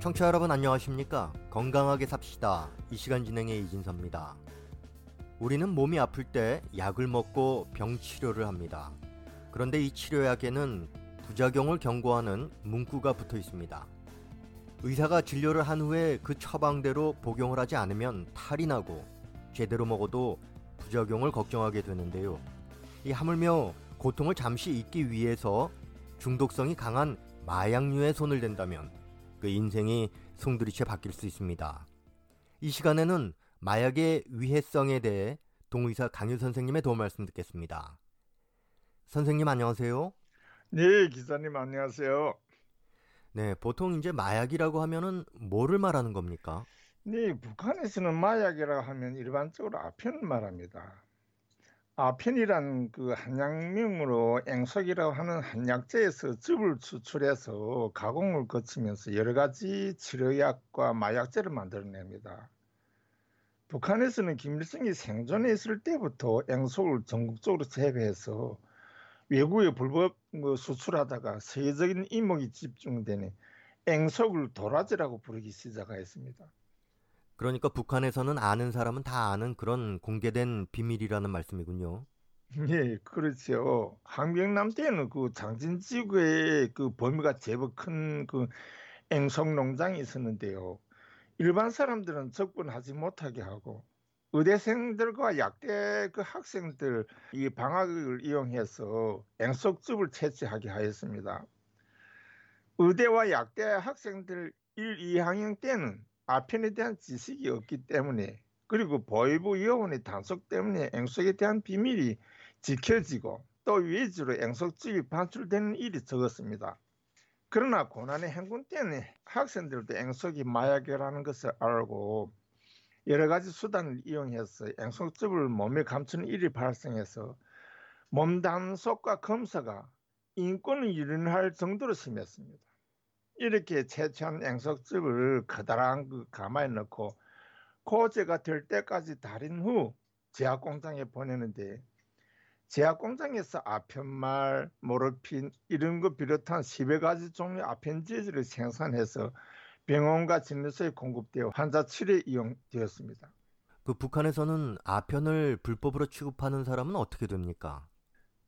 청취자 여러분 안녕하십니까? 건강하게 삽시다. 이 시간 진행의 이진섭입니다. 우리는 몸이 아플 때 약을 먹고 병 치료를 합니다. 그런데 이 치료약에는 부작용을 경고하는 문구가 붙어 있습니다. 의사가 진료를 한 후에 그 처방대로 복용을 하지 않으면 탈이 나고 제대로 먹어도 부작용을 걱정하게 되는데요. 이 하물며 고통을 잠시 잊기 위해서 중독성이 강한 마약류에 손을 댄다면 그 인생이 송두리째 바뀔 수 있습니다. 이 시간에는 마약의 위해성에 대해 동의사 강유 선생님의 도움 말씀 듣겠습니다. 선생님 안녕하세요. 네, 기자님 안녕하세요. 네, 보통 이제 마약이라고 하면은 뭐를 말하는 겁니까? 네, 북한에서는 마약이라고 하면 일반적으로 아편을 말합니다. 아편이란 그 한약명으로 앵석이라고 하는 한약재에서 즙을 추출해서 가공을 거치면서 여러 가지 치료약과 마약재를 만들어냅니다. 북한에서는 김일성이 생존해 있을 때부터 앵석을 전국적으로 재배해서 외국에 불법 뭐 수출하다가 세계적인 이목이 집중되는 앵석을 도라지라고 부르기 시작하였습니다. 그러니까 북한에서는 아는 사람은 다 아는 그런 공개된 비밀이라는 말씀이군요. 예, 그렇죠. 항명남 때는 그 장진지구에 그 범위가 제법 큰 그 앵석 농장이 있었는데요. 일반 사람들은 접근하지 못하게 하고 의대생들과 약대 그 학생들 이 방학을 이용해서 앵석즙을 채취하게 하였습니다. 의대와 약대 학생들 1, 2학년 때는 아편에 대한 지식이 없기 때문에 그리고 보이부 여원의 단속 때문에 앵석에 대한 비밀이 지켜지고 또 위주로 앵석집이 반출되는 일이 적었습니다. 그러나 고난의 행군 때문에 학생들도 앵석이 마약이라는 것을 알고 여러 가지 수단을 이용해서 앵석즙을 몸에 감추는 일이 발생해서 몸 단속과 검사가 인권을 유린할 정도로 심했습니다. 이렇게 채취한 앵석즙을 커다란 그 가마에 넣고 고제가 될 때까지 달인 후 제약 공장에 보내는데 제약 공장에서 아편말, 모르핀 이런 거 비롯한 10여 가지 종류의 아펜지즈를 생산해서 병원과 진료소에 공급되어 환자 치료에 이용되었습니다. 그 북한에서는 아편을 불법으로 취급하는 사람은 어떻게 됩니까?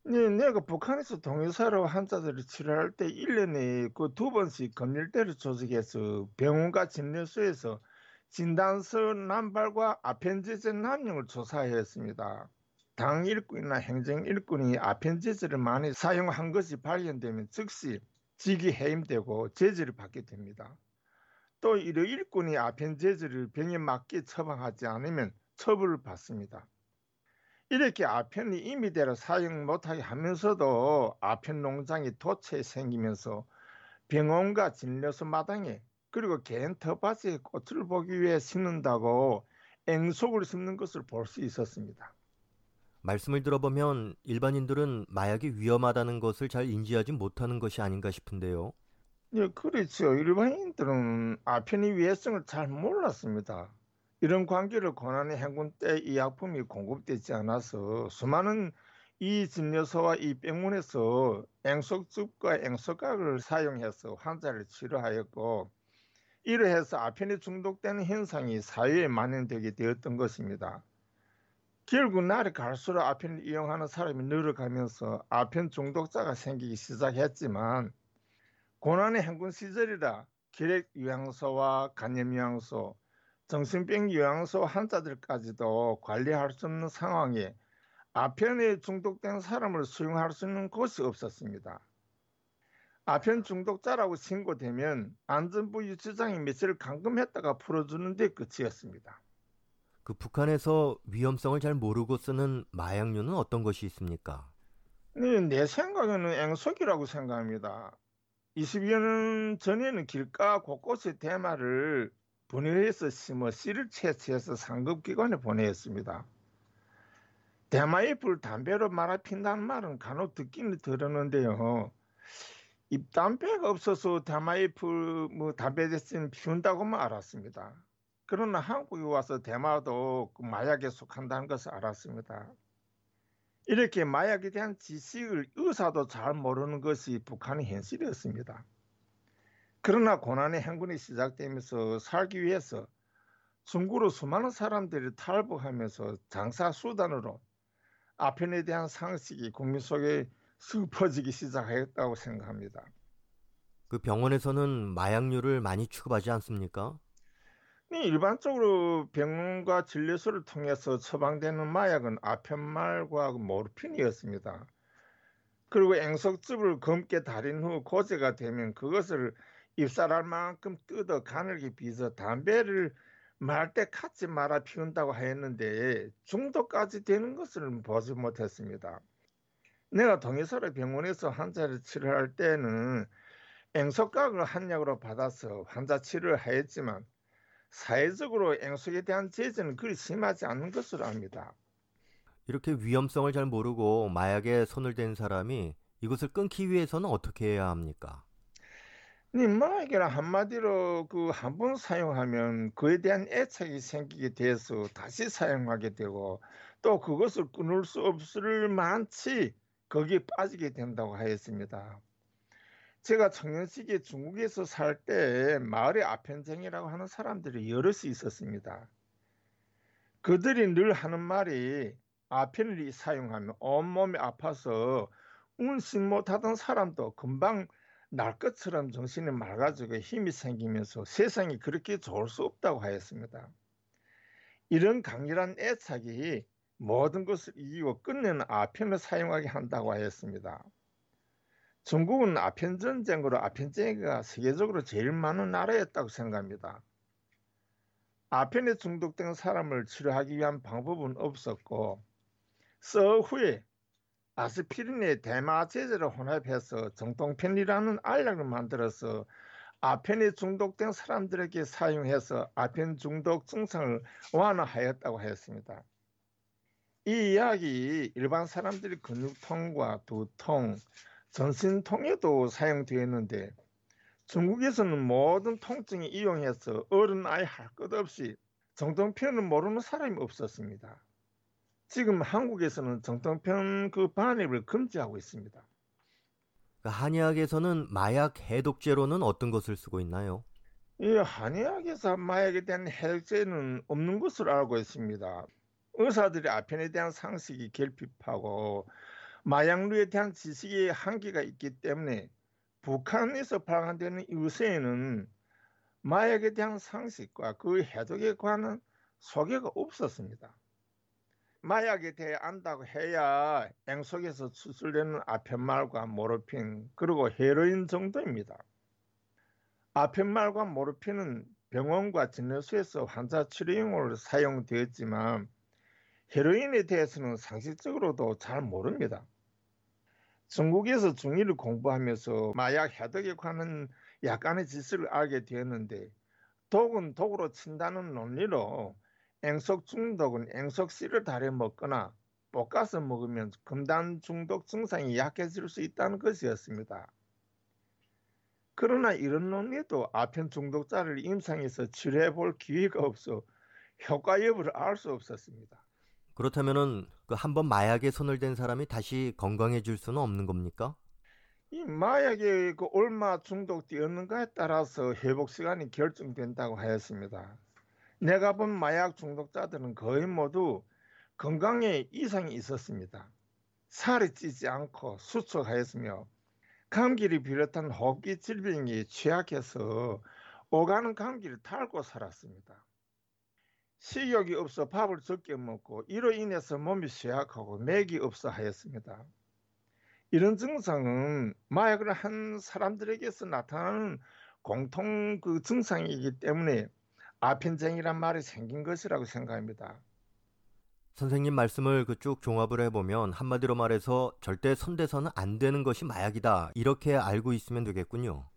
네, 내가 북한에서 동의사로 환자들을 치료할 때 1년에 그 두 번씩 검열대를 조직해서 병원과 진료소에서 진단서 남발과 아펜지제 남용을 조사하였습니다. 당 일꾼이나 행정 일꾼이 아펜지제를 많이 사용한 것이 발견되면 즉시 직위 해임되고 제재를 받게 됩니다. 또 이러 일꾼이 아펜제제를 병에 맞게 처방하지 않으면 처벌을 받습니다. 이렇게 아편이 임의대로 사용 못하게 하면서도 아편 농장이 도처에 생기면서 병원과 진료소 마당에 그리고 개인 텃밭에 꽃을 보기 위해 심는다고 앵속을 심는 것을 볼 수 있었습니다. 말씀을 들어보면 일반인들은 마약이 위험하다는 것을 잘 인지하지 못하는 것이 아닌가 싶은데요. 네, 그렇죠. 일반인들은 아편의 위해성을 잘 몰랐습니다. 이런 관계를 고난의 행군 때 이 약품이 공급되지 않아서 수많은 이 진료소와 이 병원에서 앵석즙과 앵석각을 사용해서 환자를 치료하였고 이러해서 아편에 중독되는 현상이 사회에 만연되게 되었던 것입니다. 결국 날이 갈수록 아편을 이용하는 사람이 늘어가면서 아편 중독자가 생기기 시작했지만 고난의 행군 시절이라 기획 요양소와 간염 요양소, 정신병 요양소 환자들까지도 관리할 수 없는 상황에 아편에 중독된 사람을 수용할 수 있는 곳이 없었습니다. 아편 중독자라고 신고되면 안전부 유치장이 며칠 감금했다가 풀어주는 데 끝이었습니다. 그 북한에서 위험성을 잘 모르고 쓰는 마약류는 어떤 것이 있습니까? 네, 내 생각에는 앵석이라고 생각합니다. 20여 년 전에는 길가 곳곳에 대마를 분해해서 심어 씨를 채취해서 상급기관에 보내었습니다. 대마잎을 담배로 말아 핀다는 말은 간혹 듣기는 들었는데요. 입담배가 없어서 대마잎을 뭐 담배 대신 피운다고만 알았습니다. 그러나 한국에 와서 대마도 그 마약에 속한다는 것을 알았습니다. 이렇게 마약에 대한 지식을 의사도 잘 모르는 것이 북한의 현실이었습니다. 그러나 고난의 행군이 시작되면서 살기 위해서 중국으로 수많은 사람들이 탈북하면서 장사 수단으로 아편에 대한 상식이 국민 속에 슬퍼지기 시작했다고 생각합니다. 그 병원에서는 마약류를 많이 취급하지 않습니까? 일반적으로 병원과 진료소를 통해서 처방되는 마약은 아편말과 모르핀이었습니다. 그리고 앵석즙을 검게 달인 후 고제가 되면 그것을 입살할 만큼 뜯어 가늘게 빚어 담배를 말때 갖지 말아 피운다고 하였는데 중독까지 되는 것을 보지 못했습니다. 내가 동해서로 병원에서 환자를 치료할 때는 앵석각을 한약으로 받아서 환자 치료를 하였지만 사회적으로 앵석에 대한 제재는 그리 심하지 않은 것으로 압니다. 이렇게 위험성을 잘 모르고 마약에 손을 댄 사람이 이것을 끊기 위해서는 어떻게 해야 합니까? 마약이라 한마디로 그 한 번 사용하면 그에 대한 애착이 생기게 돼서 다시 사용하게 되고 또 그것을 끊을 수 없을 만치 거기에 빠지게 된다고 하였습니다. 제가 청년 시기에 중국에서 살 때 마을에 아편쟁이라고 하는 사람들이 여럿이 있었습니다. 그들이 늘 하는 말이 아편을 사용하면 온몸이 아파서 운식 못하던 사람도 금방 날 것처럼 정신이 맑아지고 힘이 생기면서 세상이 그렇게 좋을 수 없다고 하였습니다. 이런 강렬한 애착이 모든 것을 이기고 끝내는 아편을 사용하게 한다고 하였습니다. 중국은 아편 전쟁으로 아편 쟁이가 세계적으로 제일 많은 나라였다고 생각합니다. 아편에 중독된 사람을 치료하기 위한 방법은 없었고 서 후에 아스피린의 대마 제제를 혼합해서 정통편이라는 알약을 만들어서 아편에 중독된 사람들에게 사용해서 아편 중독 증상을 완화하였다고 하였습니다. 이 이야기 일반 사람들이 근육통과 두통, 전신통에도 사용되었는데 중국에서는 모든 통증이 이용해서 어른 아이 할 것 없이 정통편을 모르는 사람이 없었습니다. 지금 한국에서는 정통편 그 반입을 금지하고 있습니다. 그 한의학에서는 마약 해독제로는 어떤 것을 쓰고 있나요? 이 한의학에서 마약에 대한 해독제는 없는 것으로 알고 있습니다. 의사들이 아편에 대한 상식이 결핍하고 마약류에 대한 지식의 한계가 있기 때문에 북한에서 발간되는 이후세에는 마약에 대한 상식과 그 해독에 관한 소개가 없었습니다. 마약에 대해 안다고 해야 앵속에서 추출되는 아펜말과 모르핀 그리고 헤로인 정도입니다. 아펜말과 모르핀은 병원과 진료소에서 환자 치료용으로 사용되었지만 헤로인에 대해서는 상식적으로도 잘 모릅니다. 중국에서 중의를 공부하면서 마약 해독에 관한 약간의 지식을 알게 되었는데 독은 독으로 친다는 논리로 앵석 중독은 앵석씨를 달여 먹거나 볶아서 먹으면 금단 중독 증상이 약해질 수 있다는 것이었습니다. 그러나 이런 논리도 아편 중독자를 임상에서 치료해 볼 기회가 없어 효과 여부를 알 수 없었습니다. 그렇다면은 그 한 번 마약에 손을 댄 사람이 다시 건강해질 수는 없는 겁니까? 이 마약에 그 얼마 중독되었는가에 따라서 회복 시간이 결정된다고 하였습니다. 내가 본 마약 중독자들은 거의 모두 건강에 이상이 있었습니다. 살이 찌지 않고 수척하였으며 감기를 비롯한 호흡기 질병이 취약해서 오가는 감기를 달고 살았습니다. 식욕이 없어 밥을 적게 먹고 이로 인해서 몸이 쇠약하고 맥이 없어 하였습니다. 이런 증상은 마약을 한 사람들에게서 나타나는 공통 그 증상이기 때문에 아편쟁이란 말이 생긴 것이라고 생각합니다. 선생님 말씀을 그 쭉 종합을 해보면 한마디로 말해서 절대 손대서는 안 되는 것이 마약이다 이렇게 알고 있으면 되겠군요.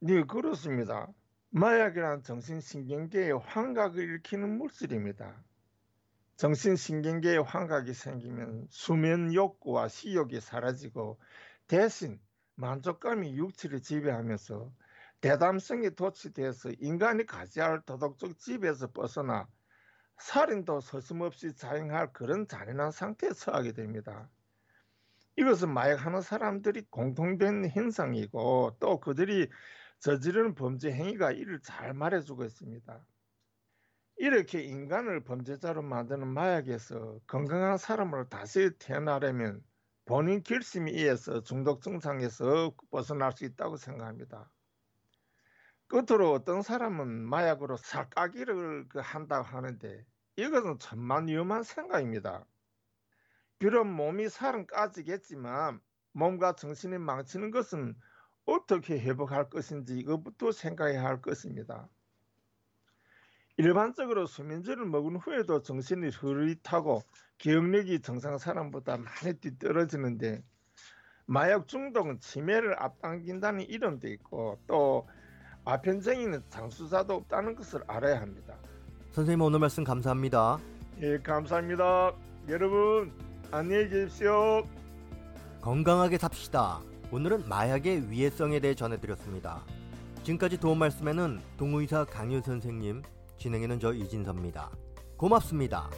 네 그렇습니다. 마약이란 정신신경계의 환각을 일으키는 물질입니다. 정신신경계의 환각이 생기면 수면 욕구와 식욕이 사라지고 대신 만족감이 육체를 지배하면서 대담성이 도취돼서 인간이 가지할 도덕적 집에서 벗어나 살인도 서슴없이 자행할 그런 잔인한 상태에 처하게 됩니다. 이것은 마약하는 사람들이 공통된 현상이고 또 그들이 저지르는 범죄 행위가 이를 잘 말해주고 있습니다. 이렇게 인간을 범죄자로 만드는 마약에서 건강한 사람으로 다시 태어나려면 본인 결심에 의해서 중독 증상에서 벗어날 수 있다고 생각합니다. 끝으로 어떤 사람은 마약으로 살까기를 그 한다고 하는데 이것은 천만 위험한 생각입니다. 비록 몸이 살은 까지겠지만 몸과 정신이 망치는 것은 어떻게 회복할 것인지 이것부터 생각해야 할 것입니다. 일반적으로 수면제를 먹은 후에도 정신이 흐릿하고 기억력이 정상 사람보다 많이 뒤떨어지는데 마약 중독은 치매를 앞당긴다는 이론도 있고 또 아편쟁이는 장수자도 없다는 것을 알아야 합니다. 선생님 오늘 말씀 감사합니다. 예, 감사합니다. 여러분 안녕히 계십시오. 건강하게 삽시다. 오늘은 마약의 위해성에 대해 전해드렸습니다. 지금까지 도움 말씀에는 동의사 강윤 선생님, 진행에는 저 이진섭입니다. 고맙습니다.